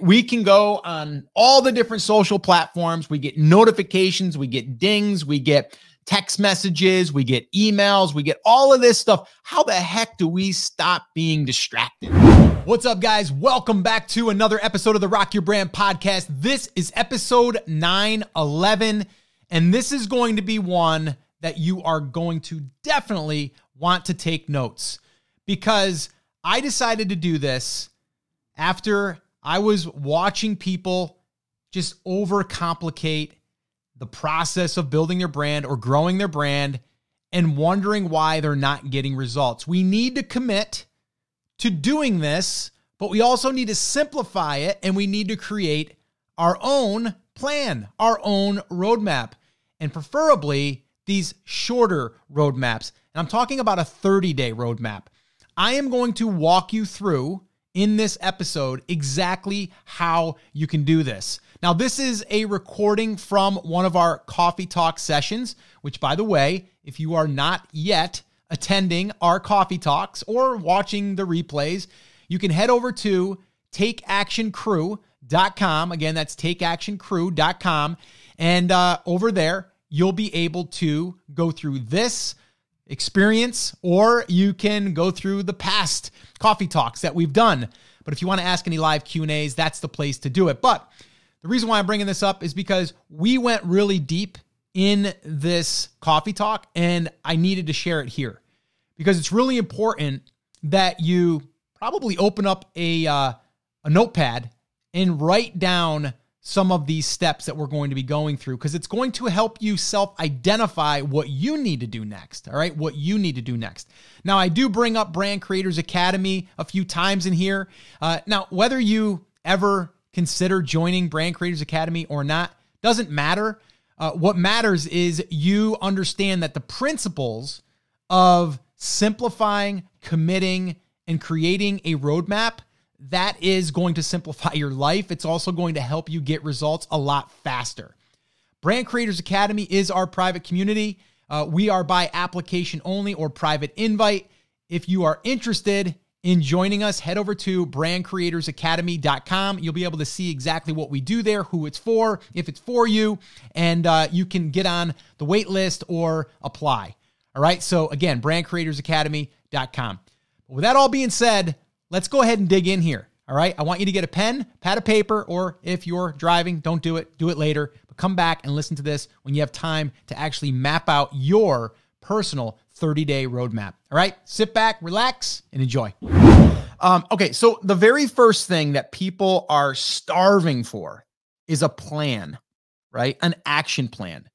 We can go on all the different social platforms. We get notifications, we get dings, we get text messages, we get emails, we get all of this stuff. How the heck do we stop being distracted? What's up, guys? Welcome back to another episode of the Rock Your Brand podcast. This is episode 911, and this is going to be one that you are going to definitely want to take notes because I decided to do this after I was watching people just overcomplicate the process of building their brand or growing their brand and wondering why they're not getting results. We need to commit to doing this, but we also need to simplify it and we need to create our own plan, our own roadmap, and preferably these shorter roadmaps. And I'm talking about a 30 day roadmap. I am going to walk you through in this episode exactly how you can do this. Now, this is a recording from one of our coffee talk sessions, which, by the way, if you are not yet attending our coffee talks or watching the replays, you can head over to takeactioncrew.com. Again, that's takeactioncrew.com. And uh, over there, you'll be able to go through this experience, or you can go through the past coffee talks that we've done. But if you want to ask any live Q&As, that's the place to do it. But the reason why I'm bringing this up is because we went really deep in this coffee talk and I needed to share it here because it's really important that you probably open up a uh, a notepad and write down some of these steps that we're going to be going through because it's going to help you self identify what you need to do next. All right, what you need to do next. Now, I do bring up Brand Creators Academy a few times in here. Uh, now, whether you ever consider joining Brand Creators Academy or not doesn't matter. Uh, what matters is you understand that the principles of simplifying, committing, and creating a roadmap that is going to simplify your life. It's also going to help you get results a lot faster. Brand Creators Academy is our private community. Uh, we are by application only or private invite. If you are interested in joining us, head over to brandcreatorsacademy.com. You'll be able to see exactly what we do there, who it's for, if it's for you, and uh, you can get on the wait list or apply. All right. So, again, brandcreatorsacademy.com. With that all being said, let's go ahead and dig in here. All right. I want you to get a pen, pad of paper, or if you're driving, don't do it, do it later. But come back and listen to this when you have time to actually map out your personal 30 day roadmap. All right. Sit back, relax, and enjoy. Um, okay. So, the very first thing that people are starving for is a plan, right? An action plan.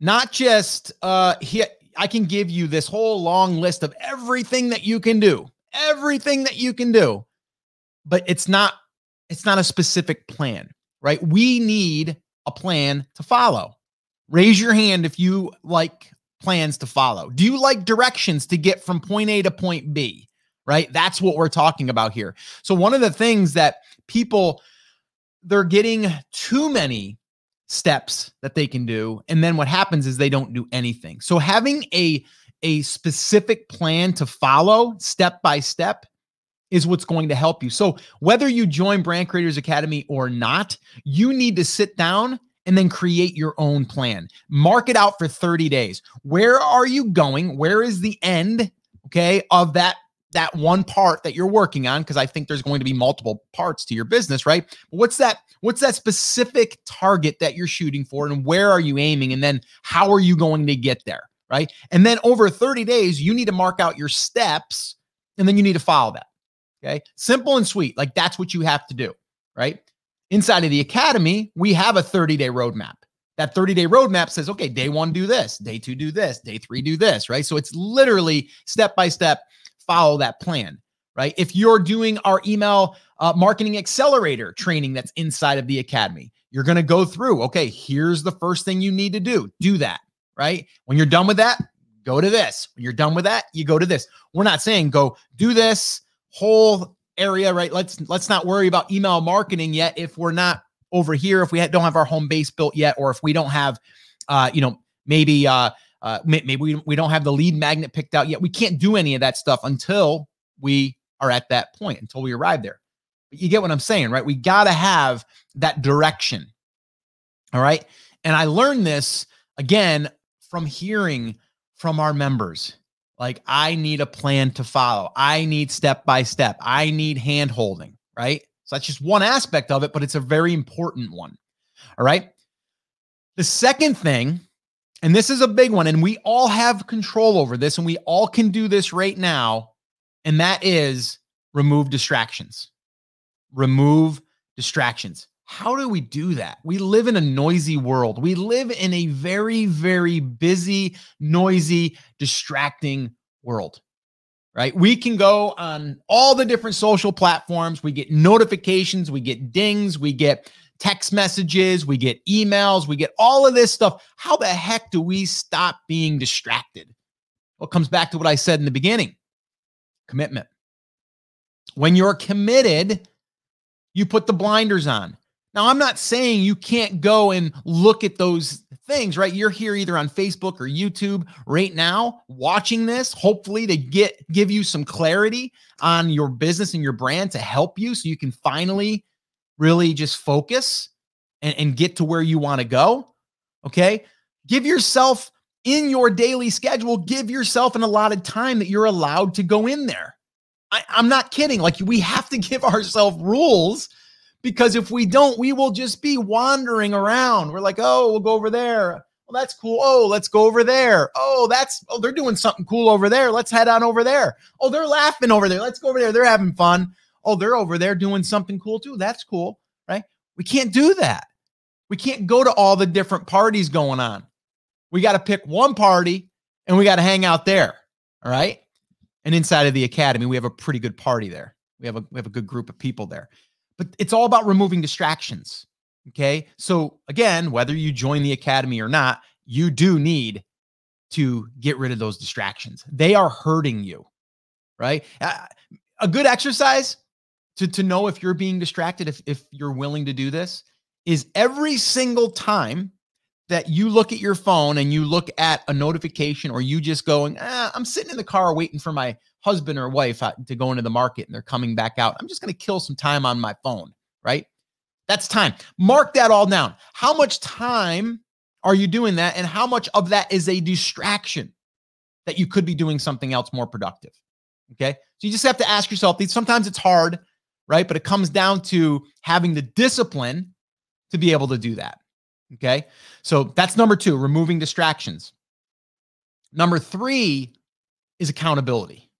Not just, uh, here, I can give you this whole long list of everything that you can do everything that you can do, but it's not it's not a specific plan, right? We need a plan to follow. Raise your hand if you like plans to follow. Do you like directions to get from point A to point B? Right? That's what we're talking about here. So one of the things that people they're getting too many steps that they can do and then what happens is they don't do anything. So having a a specific plan to follow step by step is what's going to help you. So, whether you join Brand Creators Academy or not, you need to sit down and then create your own plan. Mark it out for 30 days. Where are you going? Where is the end, okay, of that that one part that you're working on because I think there's going to be multiple parts to your business, right? What's that what's that specific target that you're shooting for and where are you aiming and then how are you going to get there? Right? And then over 30 days, you need to mark out your steps and then you need to follow that. Okay. Simple and sweet. Like that's what you have to do, right? Inside of the academy, we have a 30 day roadmap. That 30 day roadmap says, okay, day one, do this, day two, do this, day three, do this, right? So it's literally step by step, follow that plan, right? If you're doing our email uh, marketing accelerator training that's inside of the academy, you're going to go through, okay, here's the first thing you need to do, do that right? When you're done with that, go to this. When you're done with that, you go to this. We're not saying go do this whole area, right? Let's let's not worry about email marketing yet if we're not over here, if we don't have our home base built yet, or if we don't have, uh, you know, maybe uh, uh, maybe we, we don't have the lead magnet picked out yet. We can't do any of that stuff until we are at that point, until we arrive there. But you get what I'm saying, right? We got to have that direction. All right. And I learned this again from hearing from our members. Like, I need a plan to follow. I need step by step. I need hand holding, right? So that's just one aspect of it, but it's a very important one. All right. The second thing, and this is a big one, and we all have control over this, and we all can do this right now, and that is remove distractions. Remove distractions. How do we do that? We live in a noisy world. We live in a very, very busy, noisy, distracting world, right? We can go on all the different social platforms. We get notifications, we get dings, we get text messages, we get emails, we get all of this stuff. How the heck do we stop being distracted? Well, comes back to what I said in the beginning commitment. When you're committed, you put the blinders on. Now, I'm not saying you can't go and look at those things, right? You're here either on Facebook or YouTube right now watching this, hopefully to get give you some clarity on your business and your brand to help you so you can finally really just focus and, and get to where you want to go. Okay. Give yourself in your daily schedule, give yourself an allotted time that you're allowed to go in there. I, I'm not kidding. Like we have to give ourselves rules because if we don't, we will just be wandering around. We're like, oh, we'll go over there. Well, that's cool. Oh, let's go over there. Oh, that's oh, they're doing something cool over there. Let's head on over there. Oh, they're laughing over there. Let's go over there. They're having fun. Oh, they're over there doing something cool too. That's cool, right? We can't do that. We can't go to all the different parties going on. We got to pick one party and we got to hang out there. All right. And inside of the academy, we have a pretty good party there. We have a we have a good group of people there. But it's all about removing distractions. Okay. So, again, whether you join the academy or not, you do need to get rid of those distractions. They are hurting you, right? A good exercise to, to know if you're being distracted, if, if you're willing to do this, is every single time that you look at your phone and you look at a notification or you just going, eh, I'm sitting in the car waiting for my husband or wife to go into the market and they're coming back out. I'm just going to kill some time on my phone, right? That's time. Mark that all down. How much time are you doing that? And how much of that is a distraction that you could be doing something else more productive? Okay. So you just have to ask yourself these. Sometimes it's hard, right? But it comes down to having the discipline to be able to do that. Okay. So that's number two, removing distractions. Number three is accountability.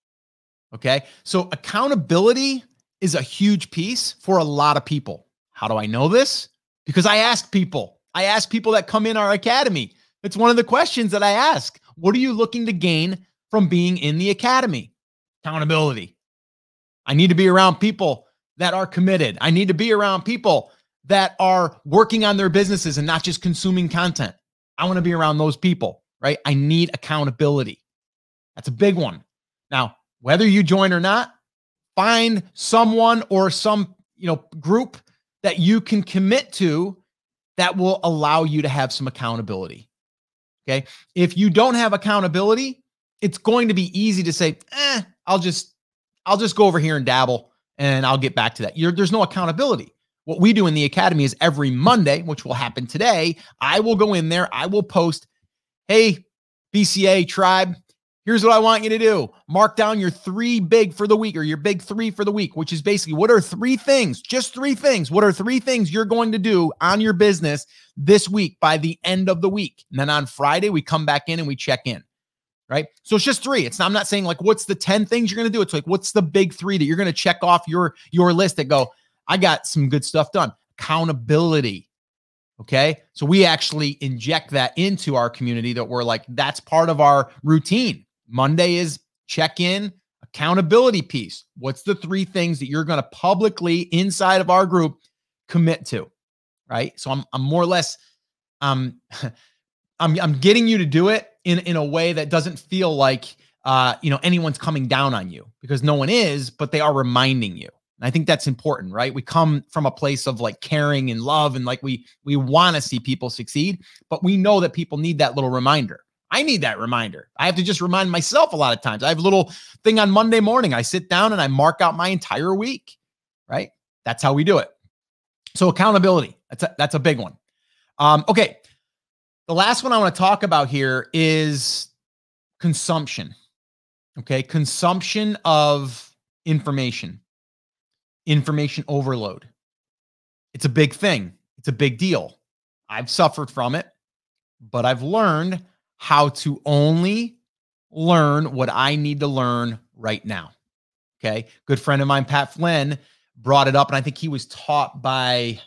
Okay. So accountability is a huge piece for a lot of people. How do I know this? Because I ask people, I ask people that come in our academy. It's one of the questions that I ask. What are you looking to gain from being in the academy? Accountability. I need to be around people that are committed. I need to be around people that are working on their businesses and not just consuming content. I want to be around those people, right? I need accountability. That's a big one. Now, whether you join or not, find someone or some, you know, group that you can commit to that will allow you to have some accountability. Okay? If you don't have accountability, it's going to be easy to say, "Eh, I'll just I'll just go over here and dabble and I'll get back to that." You're, there's no accountability. What we do in the academy is every Monday, which will happen today, I will go in there, I will post, hey, BCA tribe, here's what I want you to do. Mark down your three big for the week or your big three for the week, which is basically what are three things, just three things. What are three things you're going to do on your business this week by the end of the week? And then on Friday, we come back in and we check in. Right. So it's just three. It's I'm not saying like what's the 10 things you're going to do. It's like what's the big three that you're going to check off your your list that go, I got some good stuff done. Accountability. Okay. So we actually inject that into our community that we're like, that's part of our routine. Monday is check in, accountability piece. What's the three things that you're going to publicly inside of our group commit to? Right. So I'm, I'm more or less, um, I'm, I'm getting you to do it in, in a way that doesn't feel like, uh, you know, anyone's coming down on you because no one is, but they are reminding you. I think that's important, right? We come from a place of like caring and love and like we we want to see people succeed, but we know that people need that little reminder. I need that reminder. I have to just remind myself a lot of times. I have a little thing on Monday morning. I sit down and I mark out my entire week, right? That's how we do it. So accountability, that's a, that's a big one. Um, okay. The last one I want to talk about here is consumption. Okay. Consumption of information, information overload. It's a big thing, it's a big deal. I've suffered from it, but I've learned how to only learn what I need to learn right now. Okay. Good friend of mine, Pat Flynn, brought it up, and I think he was taught by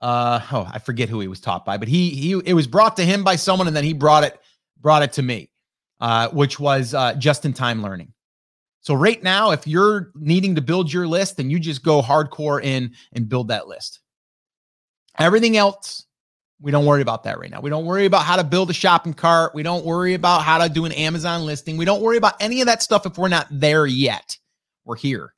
uh oh, I forget who he was taught by, but he he it was brought to him by someone, and then he brought it brought it to me, uh, which was uh just in time learning. So right now, if you're needing to build your list, then you just go hardcore in and build that list. Everything else, we don't worry about that right now. We don't worry about how to build a shopping cart. We don't worry about how to do an Amazon listing. We don't worry about any of that stuff if we're not there yet. We're here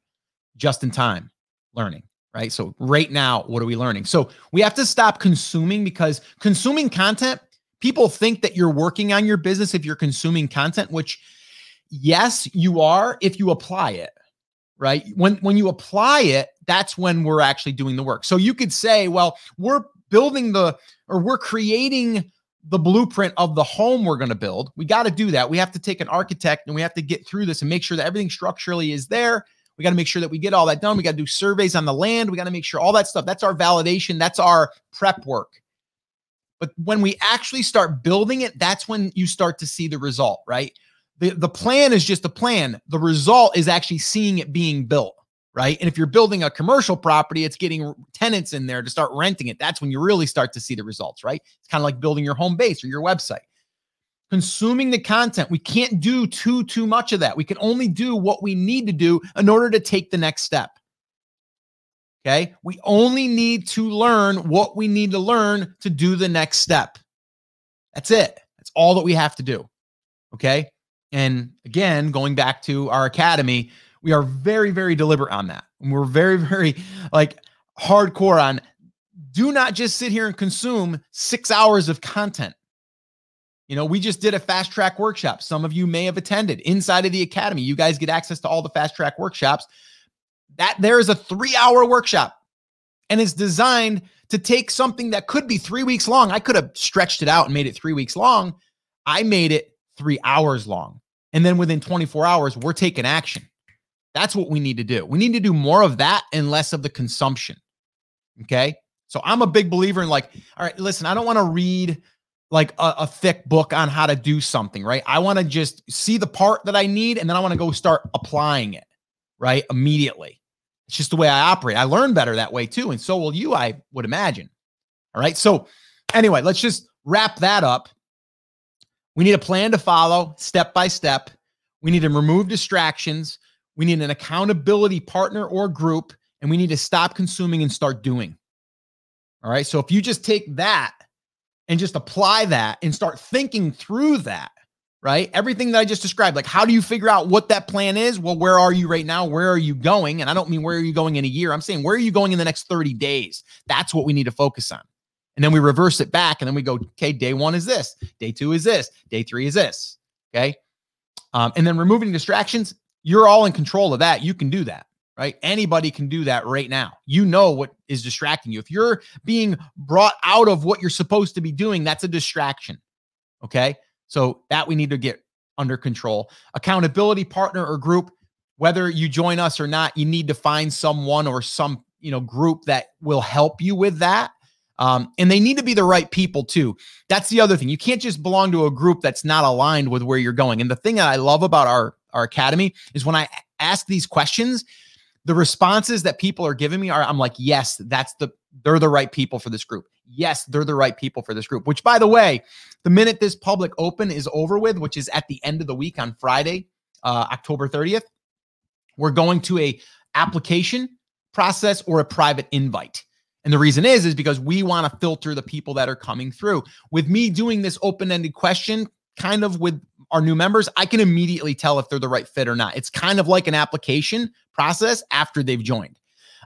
just in time learning, right? So, right now, what are we learning? So, we have to stop consuming because consuming content, people think that you're working on your business if you're consuming content, which, yes, you are if you apply it right? When when you apply it that's when we're actually doing the work. So you could say well we're building the or we're creating the blueprint of the home we're going to build. We got to do that. We have to take an architect and we have to get through this and make sure that everything structurally is there. We got to make sure that we get all that done. We got to do surveys on the land. We got to make sure all that stuff that's our validation. That's our prep work. But when we actually start building it that's when you start to see the result right the, the plan is just a plan. The result is actually seeing it being built, right? And if you're building a commercial property, it's getting tenants in there to start renting it. That's when you really start to see the results, right? It's kind of like building your home base or your website. Consuming the content, we can't do too too much of that. We can only do what we need to do in order to take the next step. Okay? We only need to learn what we need to learn to do the next step. That's it. That's all that we have to do. Okay? And again, going back to our academy, we are very, very deliberate on that. And we're very, very like hardcore on do not just sit here and consume six hours of content. You know, we just did a fast track workshop. Some of you may have attended inside of the academy. You guys get access to all the fast track workshops. That there is a three hour workshop and it's designed to take something that could be three weeks long. I could have stretched it out and made it three weeks long. I made it three hours long. And then within 24 hours, we're taking action. That's what we need to do. We need to do more of that and less of the consumption. Okay. So I'm a big believer in like, all right, listen, I don't want to read like a, a, thick book on how to do something, right? I want to just see the part that I need and then I want to go start applying it, right? Immediately. It's just the way I operate. I learn better that way too. And so will you, I would imagine. All right. So, anyway, let's just wrap that up. We need a plan to follow step by step. We need to remove distractions. We need an accountability partner or group, and we need to stop consuming and start doing. All right. So if you just take that and just apply that and start thinking through that, right? Everything that I just described, like how do you figure out what that plan is? Well, where are you right now? Where are you going? And I don't mean where are you going in a year. I'm saying where are you going in the next 30 days? That's what we need to focus on. And then we reverse it back and then we go, okay, day one is this, day two is this, day three is this. Okay. Um, and then removing distractions, you're all in control of that. You can do that, right? Anybody can do that right now. You know what is distracting you. If you're being brought out of what you're supposed to be doing, that's a distraction. Okay. So that we need to get under control. Accountability partner or group, whether you join us or not, you need to find someone or some, you know, group that will help you with that um, and they need to be the right people too. That's the other thing. You can't just belong to a group that's not aligned with where you're going. And the thing that I love about our our academy is when I ask these questions, the responses that people are giving me are I'm like, yes, that's the they're the right people for this group. Yes, they're the right people for this group. Which by the way, the minute this public open is over with, which is at the end of the week on Friday, uh, October 30th, we're going to a application process or a private invite. And the reason is, is because we want to filter the people that are coming through. With me doing this open ended question, kind of with our new members, I can immediately tell if they're the right fit or not. It's kind of like an application process after they've joined.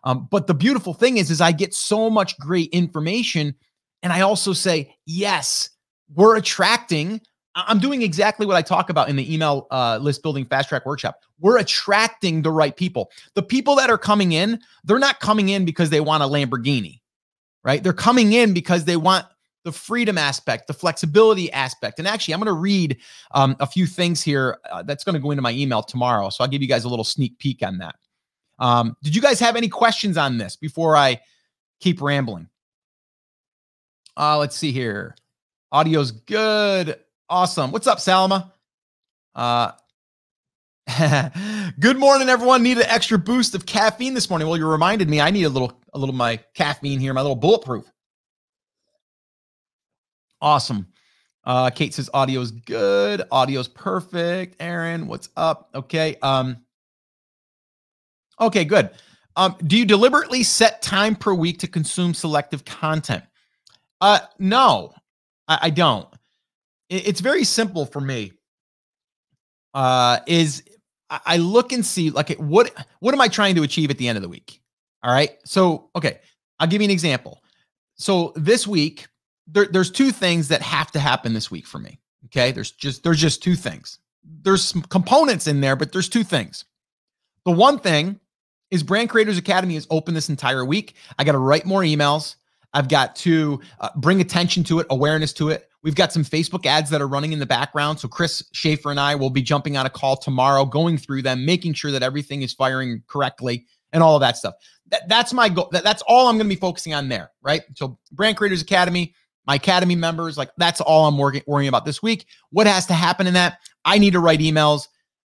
Um, but the beautiful thing is, is I get so much great information, and I also say, yes, we're attracting I'm doing exactly what I talk about in the email uh, list building fast track workshop. We're attracting the right people. The people that are coming in, they're not coming in because they want a Lamborghini, right? They're coming in because they want the freedom aspect, the flexibility aspect. And actually, I'm going to read um, a few things here uh, that's going to go into my email tomorrow. So I'll give you guys a little sneak peek on that. Um, did you guys have any questions on this before I keep rambling? Uh, let's see here. Audio's good. Awesome. What's up, Salma? Uh, good morning, everyone. Need an extra boost of caffeine this morning. Well, you reminded me I need a little, a little my caffeine here, my little bulletproof. Awesome. Uh, Kate says audio's good. Audio's perfect. Aaron, what's up? Okay. Um, okay, good. Um, do you deliberately set time per week to consume selective content? Uh, no, I, I don't. It, it's very simple for me. Uh, is I, I look and see like what what am I trying to achieve at the end of the week? All right. So okay, I'll give you an example. So this week, there, there's two things that have to happen this week for me. Okay. There's just there's just two things. There's some components in there, but there's two things. The one thing is Brand Creators Academy is open this entire week. I got to write more emails. I've got to uh, bring attention to it, awareness to it. We've got some Facebook ads that are running in the background. So Chris Schaefer and I will be jumping on a call tomorrow, going through them, making sure that everything is firing correctly and all of that stuff. That, that's my goal. That, that's all I'm going to be focusing on there, right? So Brand Creators Academy, my academy members, like that's all I'm working, worrying about this week. What has to happen in that? I need to write emails.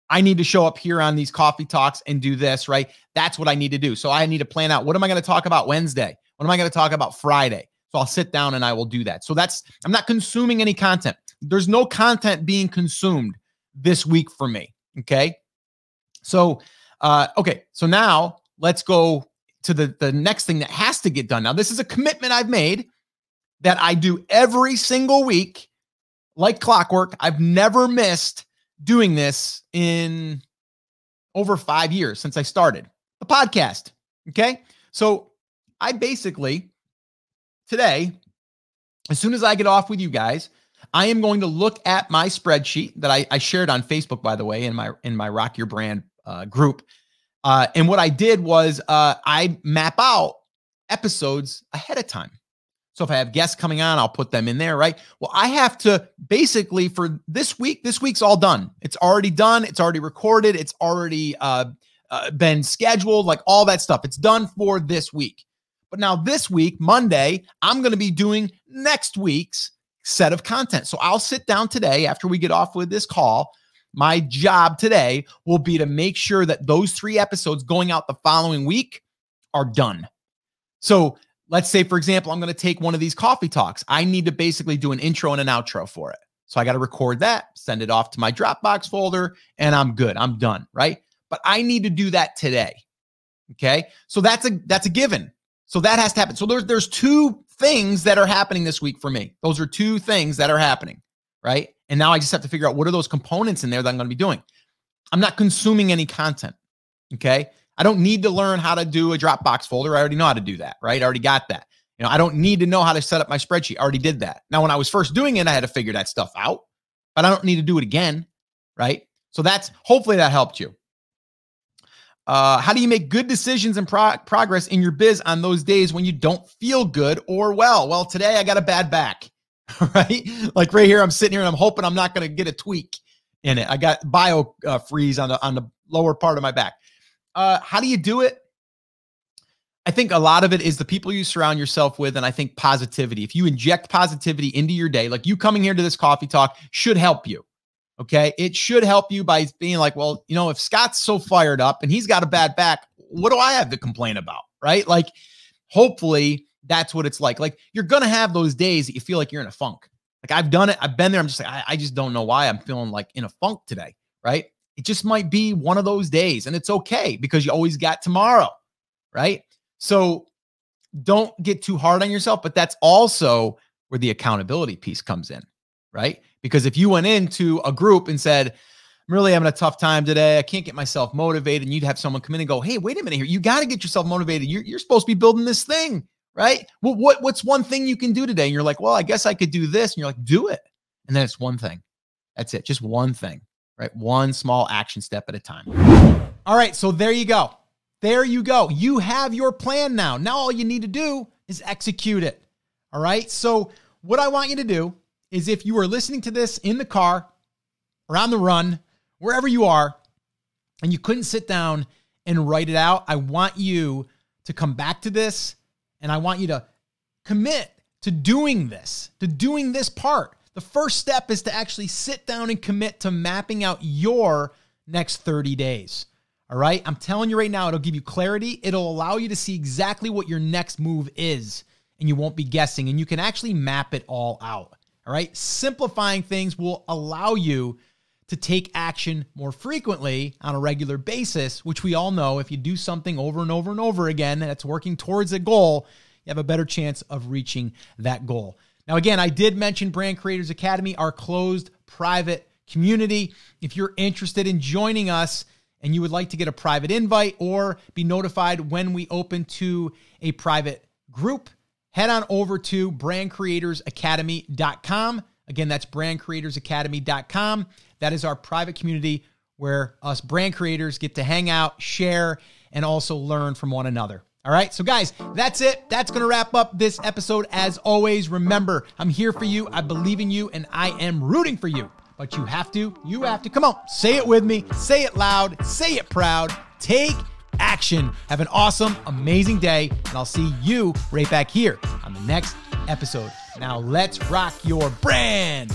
I need to show up here on these coffee talks and do this, right? That's what I need to do. So I need to plan out what am I going to talk about Wednesday? What am I going to talk about Friday? So I'll sit down and I will do that. So that's, I'm not consuming any content. There's no content being consumed this week for me. Okay. So, uh, okay. So now let's go to the, the next thing that has to get done. Now, this is a commitment I've made that I do every single week, like clockwork. I've never missed doing this in over five years since I started the podcast. Okay. So I basically today, as soon as I get off with you guys, I am going to look at my spreadsheet that I, I shared on Facebook, by the way, in my in my Rock Your Brand uh, group. Uh, and what I did was uh, I map out episodes ahead of time. So if I have guests coming on, I'll put them in there, right? Well, I have to basically for this week, this week's all done. It's already done. It's already recorded. It's already uh, uh, been scheduled, like all that stuff. It's done for this week. But now this week, Monday, I'm going to be doing next week's set of content. So I'll sit down today after we get off with this call. My job today will be to make sure that those three episodes going out the following week are done. So let's say, for example, I'm going to take one of these coffee talks. I need to basically do an intro and an outro for it. So I got to record that, send it off to my Dropbox folder, and I'm good. I'm done, right? But I need to do that today. Okay? So that's a that's a given. So that has to happen. So there's there's two things that are happening this week for me. Those are two things that are happening, right? And now I just have to figure out what are those components in there that I'm going to be doing. I'm not consuming any content. Okay? I don't need to learn how to do a Dropbox folder. I already know how to do that, right? I already got that. You know, I don't need to know how to set up my spreadsheet. I already did that. Now, when I was first doing it, I had to figure that stuff out, but I don't need to do it again, right? So that's hopefully that helped you. Uh, how do you make good decisions and pro- progress in your biz on those days when you don't feel good or well? Well, today I got a bad back, right? Like right here, I'm sitting here and I'm hoping I'm not going to get a tweak in it. I got bio uh, freeze on the on the lower part of my back. Uh, how do you do it? I think a lot of it is the people you surround yourself with, and I think positivity. If you inject positivity into your day, like you coming here to this coffee talk, should help you. Okay. It should help you by being like, well, you know, if Scott's so fired up and he's got a bad back, what do I have to complain about? Right. Like, hopefully that's what it's like. Like, you're going to have those days that you feel like you're in a funk. Like, I've done it. I've been there. I'm just like, I, I just don't know why I'm feeling like in a funk today. Right. It just might be one of those days and it's okay because you always got tomorrow. Right. So don't get too hard on yourself, but that's also where the accountability piece comes in. Right because if you went into a group and said, I'm really having a tough time today. I can't get myself motivated. And you'd have someone come in and go, Hey, wait a minute here. You got to get yourself motivated. You're, you're supposed to be building this thing, right? Well, what, what's one thing you can do today? And you're like, Well, I guess I could do this. And you're like, Do it. And then it's one thing. That's it. Just one thing, right? One small action step at a time. All right. So there you go. There you go. You have your plan now. Now all you need to do is execute it. All right. So what I want you to do is if you are listening to this in the car or on the run, wherever you are, and you couldn't sit down and write it out, I want you to come back to this and I want you to commit to doing this, to doing this part. The first step is to actually sit down and commit to mapping out your next 30 days. All right. I'm telling you right now, it'll give you clarity. It'll allow you to see exactly what your next move is, and you won't be guessing, and you can actually map it all out. All right. Simplifying things will allow you to take action more frequently on a regular basis, which we all know if you do something over and over and over again that's working towards a goal, you have a better chance of reaching that goal. Now, again, I did mention Brand Creators Academy, our closed private community. If you're interested in joining us and you would like to get a private invite or be notified when we open to a private group, head on over to brandcreatorsacademy.com. Again, that's brandcreatorsacademy.com. That is our private community where us brand creators get to hang out, share, and also learn from one another. All right. So, guys, that's it. That's to wrap up this episode. As always, remember, I'm here for you. I believe in you, and I am rooting for you. But you have to, you have to, come on, say it with me, say it loud, say it proud, take action. Have an awesome, amazing day, and I'll see you right back here on the next episode. Now, let's rock your brand.